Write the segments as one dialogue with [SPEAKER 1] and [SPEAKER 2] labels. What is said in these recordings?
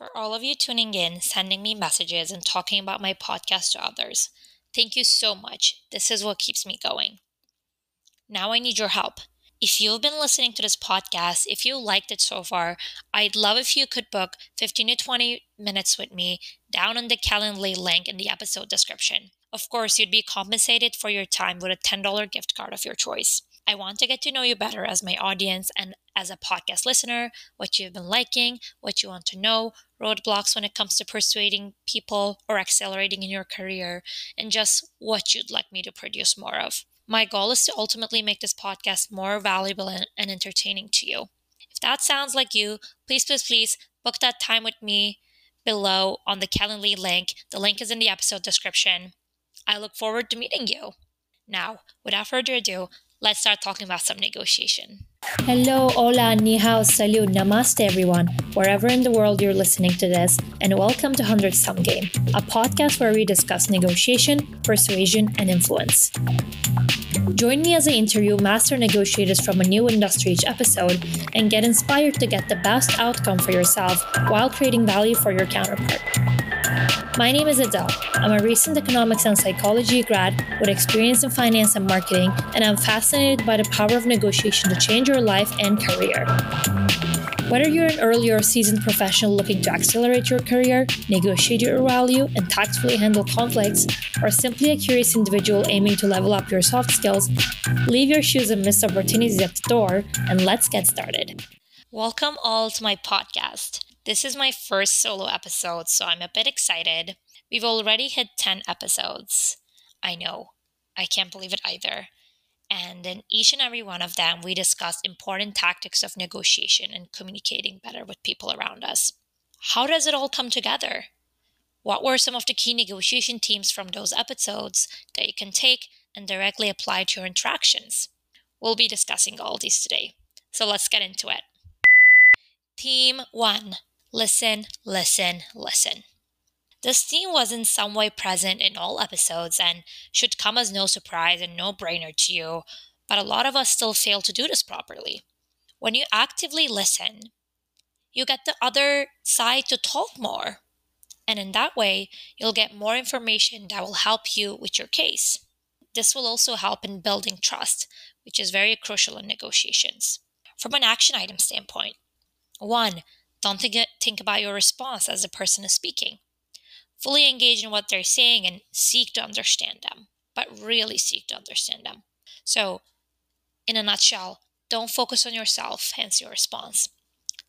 [SPEAKER 1] For all of you tuning in, sending me messages, and talking about my podcast to others, thank you so much. This is what keeps me going. Now I need your help. If you've been listening to this podcast, if you liked it so far, I'd love if you could book 15 to 20 minutes with me down on the Calendly link in the episode description. Of course, you'd be compensated for your time with a $10 gift card of your choice. I want to get to know you better as my audience and as a podcast listener, what you've been liking, what you want to know, roadblocks when it comes to persuading people or accelerating in your career, and just what you'd like me to produce more of. My goal is to ultimately make this podcast more valuable and, entertaining to you. If that sounds like you, please, please, please book that time with me below on the Calendly link. The link is in the episode description. I look forward to meeting you. Now, without further ado, let's start talking about some negotiation.
[SPEAKER 2] Hello, hola, ni hao, salut, namaste, everyone, wherever in the world you're listening to this, and welcome to 100 Sum Game, a podcast where we discuss negotiation, persuasion, and influence. Join me as I interview master negotiators from a new industry each episode and get inspired to get the best outcome for yourself while creating value for your counterpart. My name is Idil. I'm a recent economics and psychology grad with experience in finance and marketing, and I'm fascinated by the power of negotiation to change your life and career. Whether you're an early or seasoned professional looking to accelerate your career, negotiate your value, and tactfully handle conflicts, or simply a curious individual aiming to level up your soft skills, leave your shoes and missed opportunities at the door, and let's get started.
[SPEAKER 1] Welcome all to my podcast. This is my first solo episode, so I'm a bit excited. We've already hit 10 episodes. I know. I can't believe it either. And in each and every one of them, we discussed important tactics of negotiation and communicating better with people around us. How does it all come together? What were some of the key negotiation themes from those episodes that you can take and directly apply to your interactions? We'll be discussing all these today. So let's get into it. Theme 1 Listen, listen, listen. This theme was in some way present in all episodes and should come as no surprise and no brainer to you, but a lot of us still fail to do this properly. When you actively listen, you get the other side to talk more. And in that way, you'll get more information that will help you with your case. This will also help in building trust, which is very crucial in negotiations. From an action item standpoint, one, don't think, think about your response as the person is speaking fully engage in what they're saying and seek to understand them, but really seek to understand them. So, in a nutshell, don't focus on yourself, hence your response.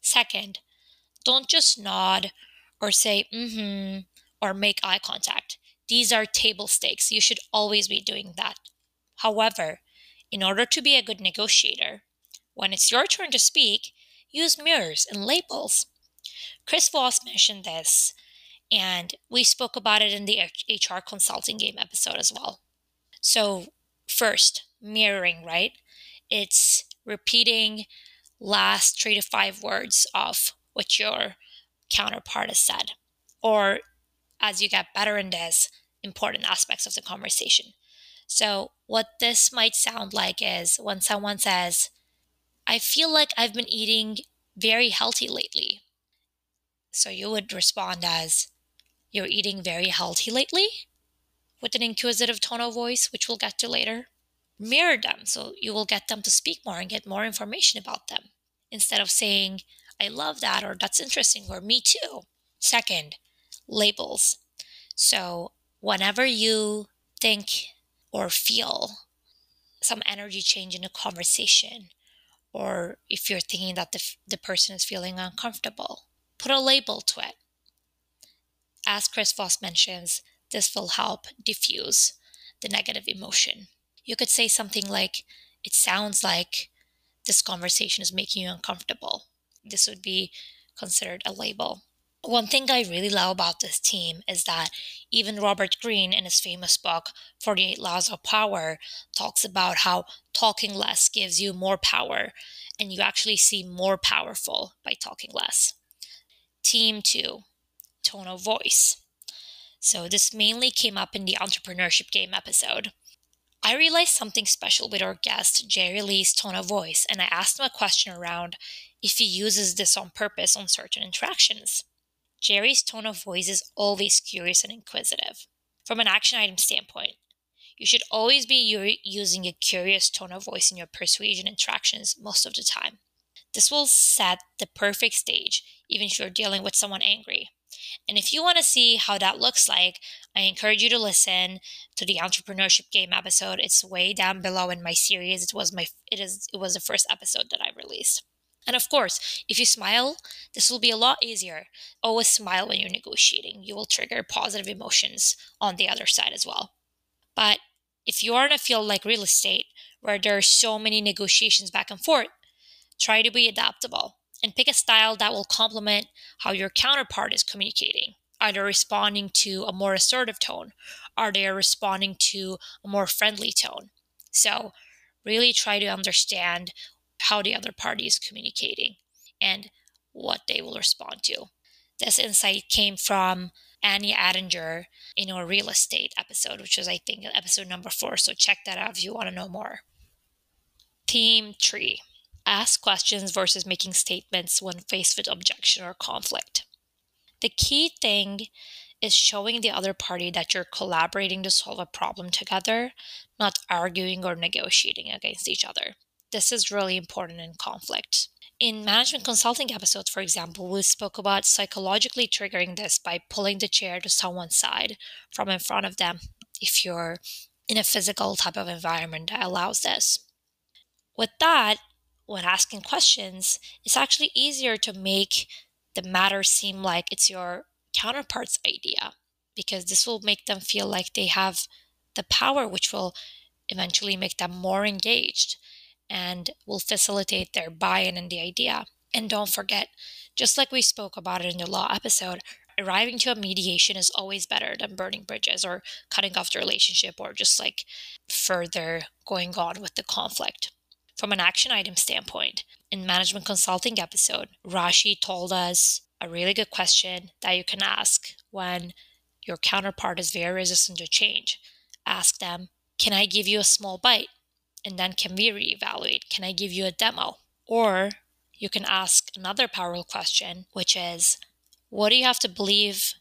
[SPEAKER 1] Second, don't just nod or say, mm hmm, or make eye contact. These are table stakes. You should always be doing that. However, in order to be a good negotiator, when it's your turn to speak, use mirrors and labels. Chris Voss mentioned this and we spoke about it in the HR consulting game episode as well. So, first, mirroring, right? It's repeating last three to five words of what your counterpart has said. Or as you get better in this, important aspects of the conversation. So, what this might sound like is when someone says, I feel like I've been eating very healthy lately. So, you would respond as, you're eating very healthy lately? With an inquisitive tone of voice, which we'll get to later. Mirror them so you will get them to speak more and get more information about them instead of saying, I love that, or that's interesting, or me too. Second, labels. So, whenever you think or feel some energy change in a conversation, or if you're thinking that the, the person is feeling uncomfortable, put a label to it as Chris Voss mentions, this will help diffuse the negative emotion. You could say something like, It sounds like this conversation is making you uncomfortable. This would be considered a label. One thing I really love about this team is that even Robert Greene, in his famous book, 48 Laws of Power, talks about how talking less gives you more power, and you actually seem more powerful by talking less. Team 2 tone of voice. So, this mainly came up in the entrepreneurship game episode. I realized something special with our guest, Jerry Lee's tone of voice, and I asked him a question around if he uses this on purpose on certain interactions. Jerry's tone of voice is always curious and inquisitive. From an action item standpoint, you should always be using a curious tone of voice in your persuasion interactions most of the time. This will set the perfect stage, even if you're dealing with someone angry. And if you want to see how that looks like, I encourage you to listen to the entrepreneurship game episode. It's way down below in my series. It was my it is it was the first episode that I released. And of course, if you smile, this will be a lot easier. Always smile when you're negotiating. You will trigger positive emotions on the other side as well. But if you are in a field like real estate, where there are so many negotiations back and forth, try to be adaptable and pick a style that will complement how your counterpart is communicating. Are they responding to a more assertive tone? Are they responding to a more friendly tone? So, really try to understand how the other party is communicating and what they will respond to. This insight came from Annie Adinger in our real estate episode, which was, I think, episode number four. So check that out if you want to know more. Theme three ask questions versus making statements when faced with objection or conflict. The key thing is showing the other party that you're collaborating to solve a problem together, not arguing or negotiating against each other. This is really important in conflict. In management consulting episodes, for example, we spoke about psychologically triggering this by pulling the chair to someone's side from in front of them if you're in a physical type of environment that allows this. With that, when asking questions, it's actually easier to make the matter seem like it's your counterpart's idea because this will make them feel like they have the power, which will eventually make them more engaged and will facilitate their buy in in the idea. And don't forget, just like we spoke about it in the law episode, arriving to a mediation is always better than burning bridges or cutting off the relationship or just like further going on with the conflict. From an action item standpoint, in management consulting episode, Rashi told us a really good question that you can ask when your counterpart is very resistant to change. Ask them, Can I give you a small bite? And then can we reevaluate? Can I give you a demo? Or you can ask another powerful question, which is, What do you have to believe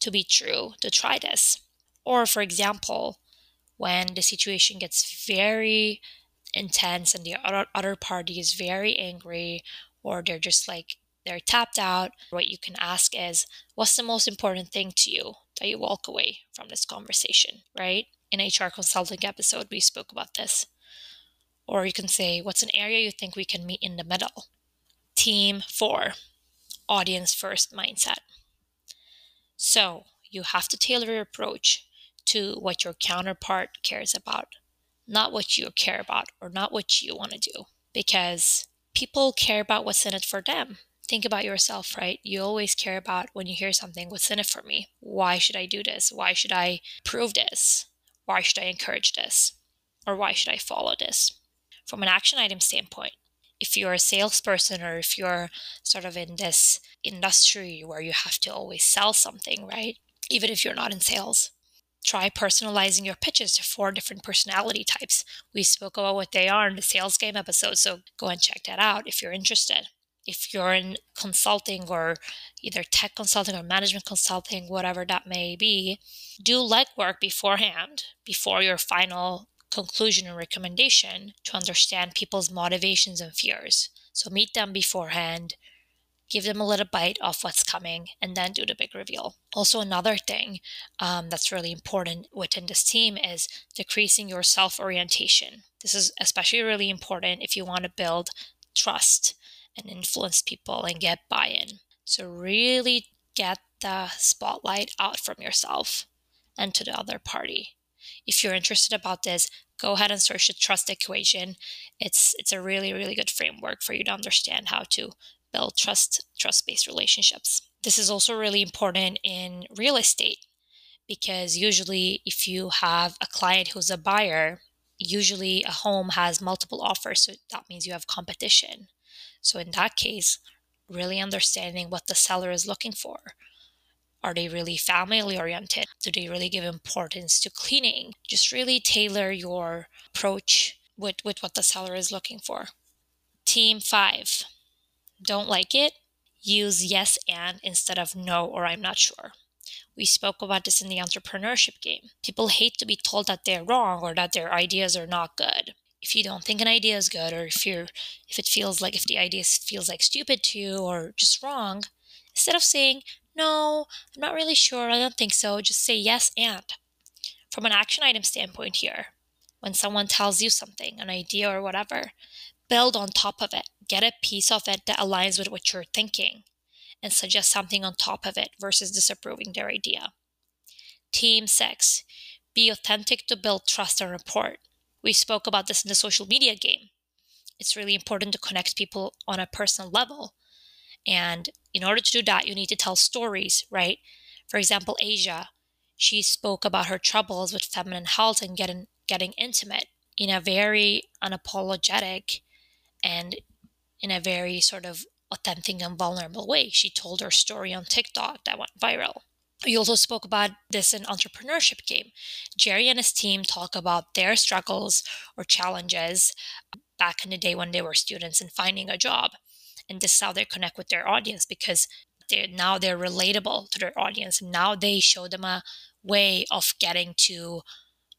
[SPEAKER 1] to be true to try this? Or, for example, when the situation gets very intense and the other, other party is very angry or they're just like they're tapped out what you can ask is what's the most important thing to you that you walk away from this conversation right in hr consulting episode we spoke about this or you can say what's an area you think we can meet in the middle team 4 audience first mindset so you have to tailor your approach to what your counterpart cares about not what you care about or not what you want to do because people care about what's in it for them. Think about yourself, right? You always care about when you hear something, what's in it for me? Why should I do this? Why should I prove this? Why should I encourage this? Or why should I follow this? From an action item standpoint, if you're a salesperson or if you're sort of in this industry where you have to always sell something, right? Even if you're not in sales, try personalizing your pitches to four different personality types. We spoke about what they are in the sales game episode, so go and check that out if you're interested. If you're in consulting or either tech consulting or management consulting, whatever that may be, do legwork beforehand, before your final conclusion and recommendation to understand people's motivations and fears. So meet them beforehand, give them a little bite of what's coming, and then do the big reveal. Also, another thing um, that's really important within this team is decreasing your self orientation. This is especially really important if you want to build trust and influence people and get buy in. So, really get the spotlight out from yourself and to the other party. If you're interested about this, go ahead and search the trust equation. It's it's a really really good framework for you to understand how to build trust trust based relationships. This is also really important in real estate because usually if you have a client who's a buyer, usually a home has multiple offers, so that means you have competition. So in that case, really understanding what the seller is looking for. Are they really family oriented? Do they really give importance to cleaning? Just really tailor your approach with, with what the seller is looking for. Team five, don't like it, Use yes and instead of no or I'm not sure. We spoke about this in the entrepreneurship game. People hate to be told that they're wrong or that their ideas are not good. If you don't think an idea is good or if you're if it feels like if the idea feels like stupid to you or just wrong, instead of saying no, I'm not really sure, I don't think so, just say yes and. From an action item standpoint here, when someone tells you something, an idea or whatever, build on top of it. Get a piece of it that aligns with what you're thinking and suggest something on top of it versus disapproving their idea. Team six, be authentic to build trust and rapport. We spoke about this in the social media game. It's really important to connect people on a personal level. And in order to do that, you need to tell stories, right? For example, Asia, she spoke about her troubles with feminine health and getting getting intimate in a very unapologetic and in a very sort of authentic and vulnerable way. She told her story on TikTok that went viral. We also spoke about this in entrepreneurship game. Jerry and his team talk about their struggles or challenges back in the day when they were students and finding a job. And this is how they connect with their audience because they're, now they're relatable to their audience. Now they show them a way of getting to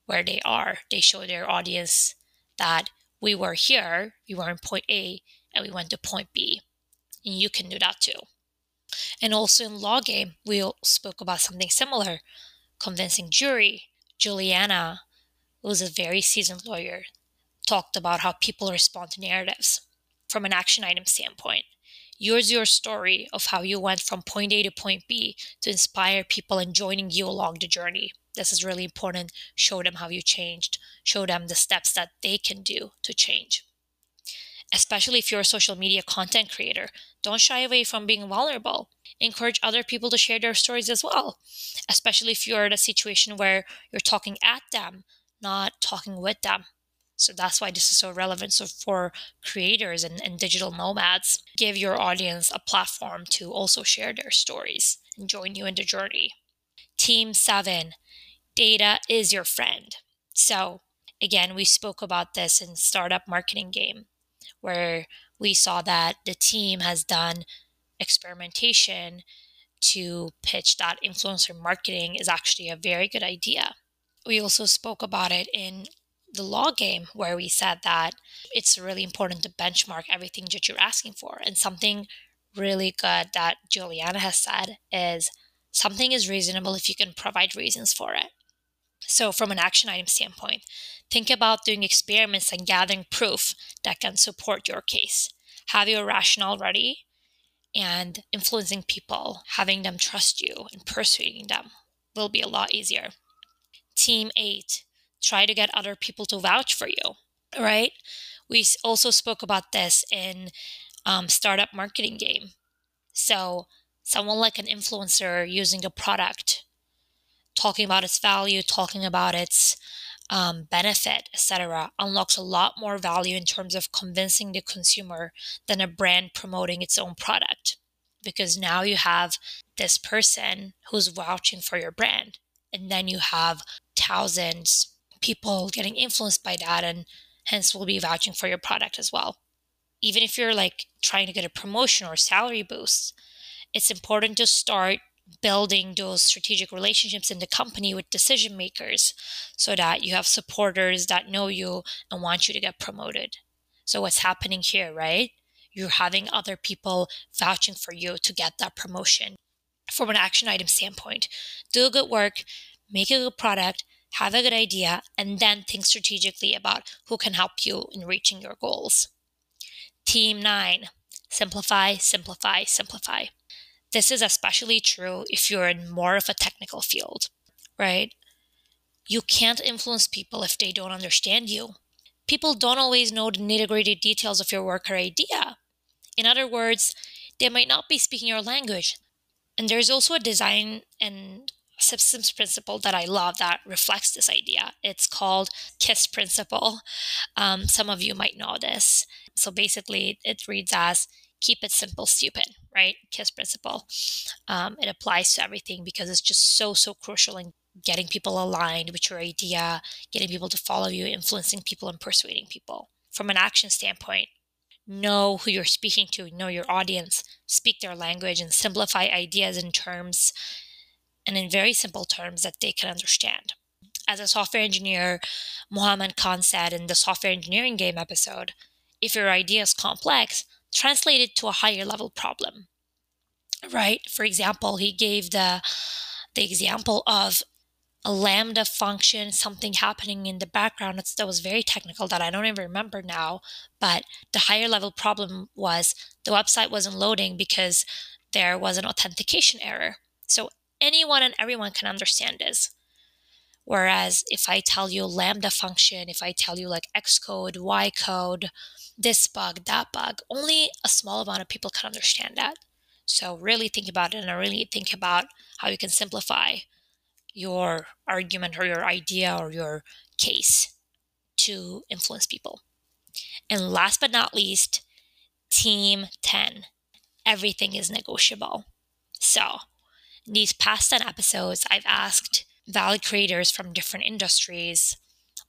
[SPEAKER 1] where they are. They show their audience that we were here, we were in point A, and we went to point B. And you can do that too. And also in law game, we spoke about something similar, convincing jury. Juliana, who's a very seasoned lawyer, talked about how people respond to narratives from an action item standpoint. Yours your story of how you went from point A to point B to inspire people and joining you along the journey. This is really important. Show them how you changed. Show them the steps that they can do to change. Especially if you're a social media content creator, don't shy away from being vulnerable. Encourage other people to share their stories as well, especially if you're in a situation where you're talking at them, not talking with them. So that's why this is so relevant. So for creators and, and digital nomads, give your audience a platform to also share their stories and join you in the journey. Team seven, data is your friend. So again, we spoke about this in startup marketing game, where we saw that the team has done experimentation to pitch that influencer marketing is actually a very good idea. We also spoke about it in the law game where we said that it's really important to benchmark everything that you're asking for. And something really good that Juliana has said is something is reasonable if you can provide reasons for it. So, from an action item standpoint, think about doing experiments and gathering proof that can support your case. Have your rationale ready and influencing people, having them trust you and persuading them will be a lot easier. Team eight, try to get other people to vouch for you, right? We also spoke about this in um, startup marketing game. So, someone like an influencer using a product, talking about its value, talking about its um, benefit, etc., unlocks a lot more value in terms of convincing the consumer than a brand promoting its own product. Because now you have this person who's vouching for your brand, and then you have thousands people getting influenced by that and hence will be vouching for your product as well. Even if you're like trying to get a promotion or salary boost, it's important to start building those strategic relationships in the company with decision makers so that you have supporters that know you and want you to get promoted. So, what's happening here, right? You're having other people vouching for you to get that promotion. From an action item standpoint, do good work, make a good product, have a good idea, and then think strategically about who can help you in reaching your goals. Team 9 Simplify, simplify, simplify. This is especially true if you're in more of a technical field, right? You can't influence people if they don't understand you. People don't always know the nitty gritty details of your work or idea. In other words, they might not be speaking your language. And there's also a design and systems principle that I love that reflects this idea. It's called KISS principle. Um, some of you might know this. So basically, it reads as keep it simple, stupid, right? KISS principle. Um, it applies to everything because it's just so, so crucial in getting people aligned with your idea, getting people to follow you, influencing people, and persuading people. From an action standpoint, know who you're speaking to, know your audience, speak their language, and simplify ideas in terms and in very simple terms that they can understand. As a software engineer, Mohammed Khan said in the software engineering game episode, if your idea is complex, translate it to a higher level problem. Right? For example, he gave the the example of a lambda function, something happening in the background that was very technical that I don't even remember now. But the higher level problem was the website wasn't loading because there was an authentication error. So anyone and everyone can understand this. Whereas if I tell you lambda function, if I tell you like X code, Y code, this bug, that bug, only a small amount of people can understand that. So really think about it and really think about how you can simplify your argument or your idea or your case to influence people. And last but not least, Team 10. Everything is negotiable. So, these past 10 episodes, I've asked value creators from different industries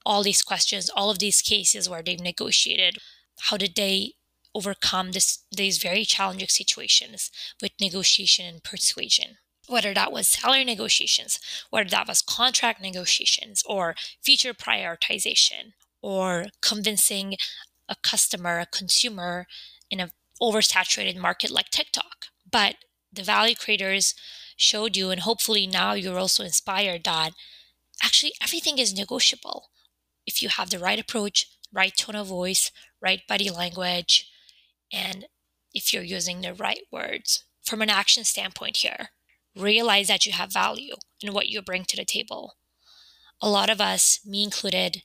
[SPEAKER 1] all these questions, all of these cases where they've negotiated. How did they overcome this, these very challenging situations with negotiation and persuasion? whether that was salary negotiations, whether that was contract negotiations or feature prioritization or convincing a customer, a consumer in an oversaturated market like TikTok. But the value creators showed you, and hopefully now you're also inspired that actually everything is negotiable if you have the right approach, right tone of voice, right body language, and if you're using the right words. From an action standpoint here, realize that you have value in what you bring to the table. A lot of us, me included,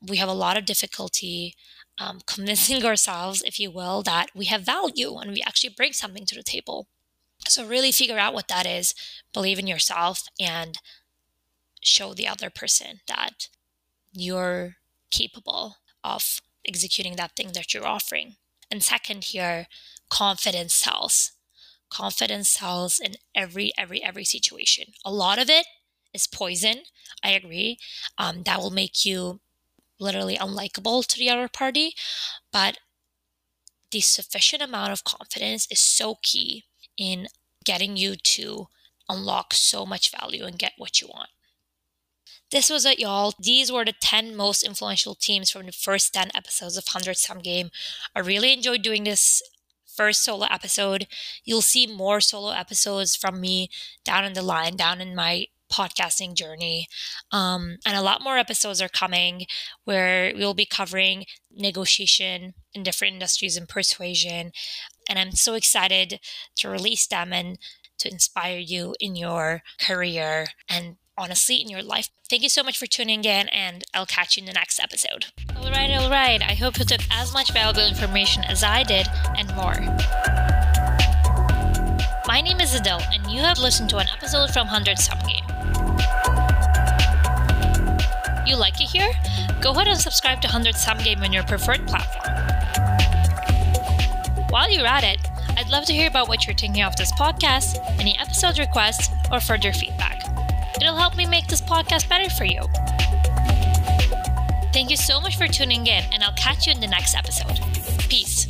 [SPEAKER 1] we have a lot of difficulty um, convincing ourselves, if you will, that we have value and we actually bring something to the table. So, really figure out what that is, believe in yourself, and show the other person that you're capable of executing that thing that you're offering. And second, here, confidence sells. Confidence sells in every every every situation. A lot of it is poison i agree. Um, that will make you literally unlikable to the other party but the sufficient amount of confidence is so key in getting you to unlock so much value and get what you want this was it, y'all. These were the 10 most influential teams from the first 10 episodes of 100 Sum Game. I really enjoyed doing this first solo episode. You'll see more solo episodes from me down in the line, down in my podcasting journey. Um, and a lot more episodes are coming where we'll be covering negotiation in different industries and persuasion. And I'm so excited to release them and to inspire you in your career and honestly in your life. Thank you so much for tuning in, and I'll catch you in the next episode. All right, all right. I hope you took as much valuable information as I did and more. My name is Idil, and you have listened to an episode from 100 Sum Game. You like it here? Go ahead and subscribe to 100 Sum Game on your preferred platform. While you're at it, I'd love to hear about what you're thinking of this podcast, any episode requests, or further feedback. It'll help me make this podcast better for you. Thank you so much for tuning in, and I'll catch you in the next episode. Peace.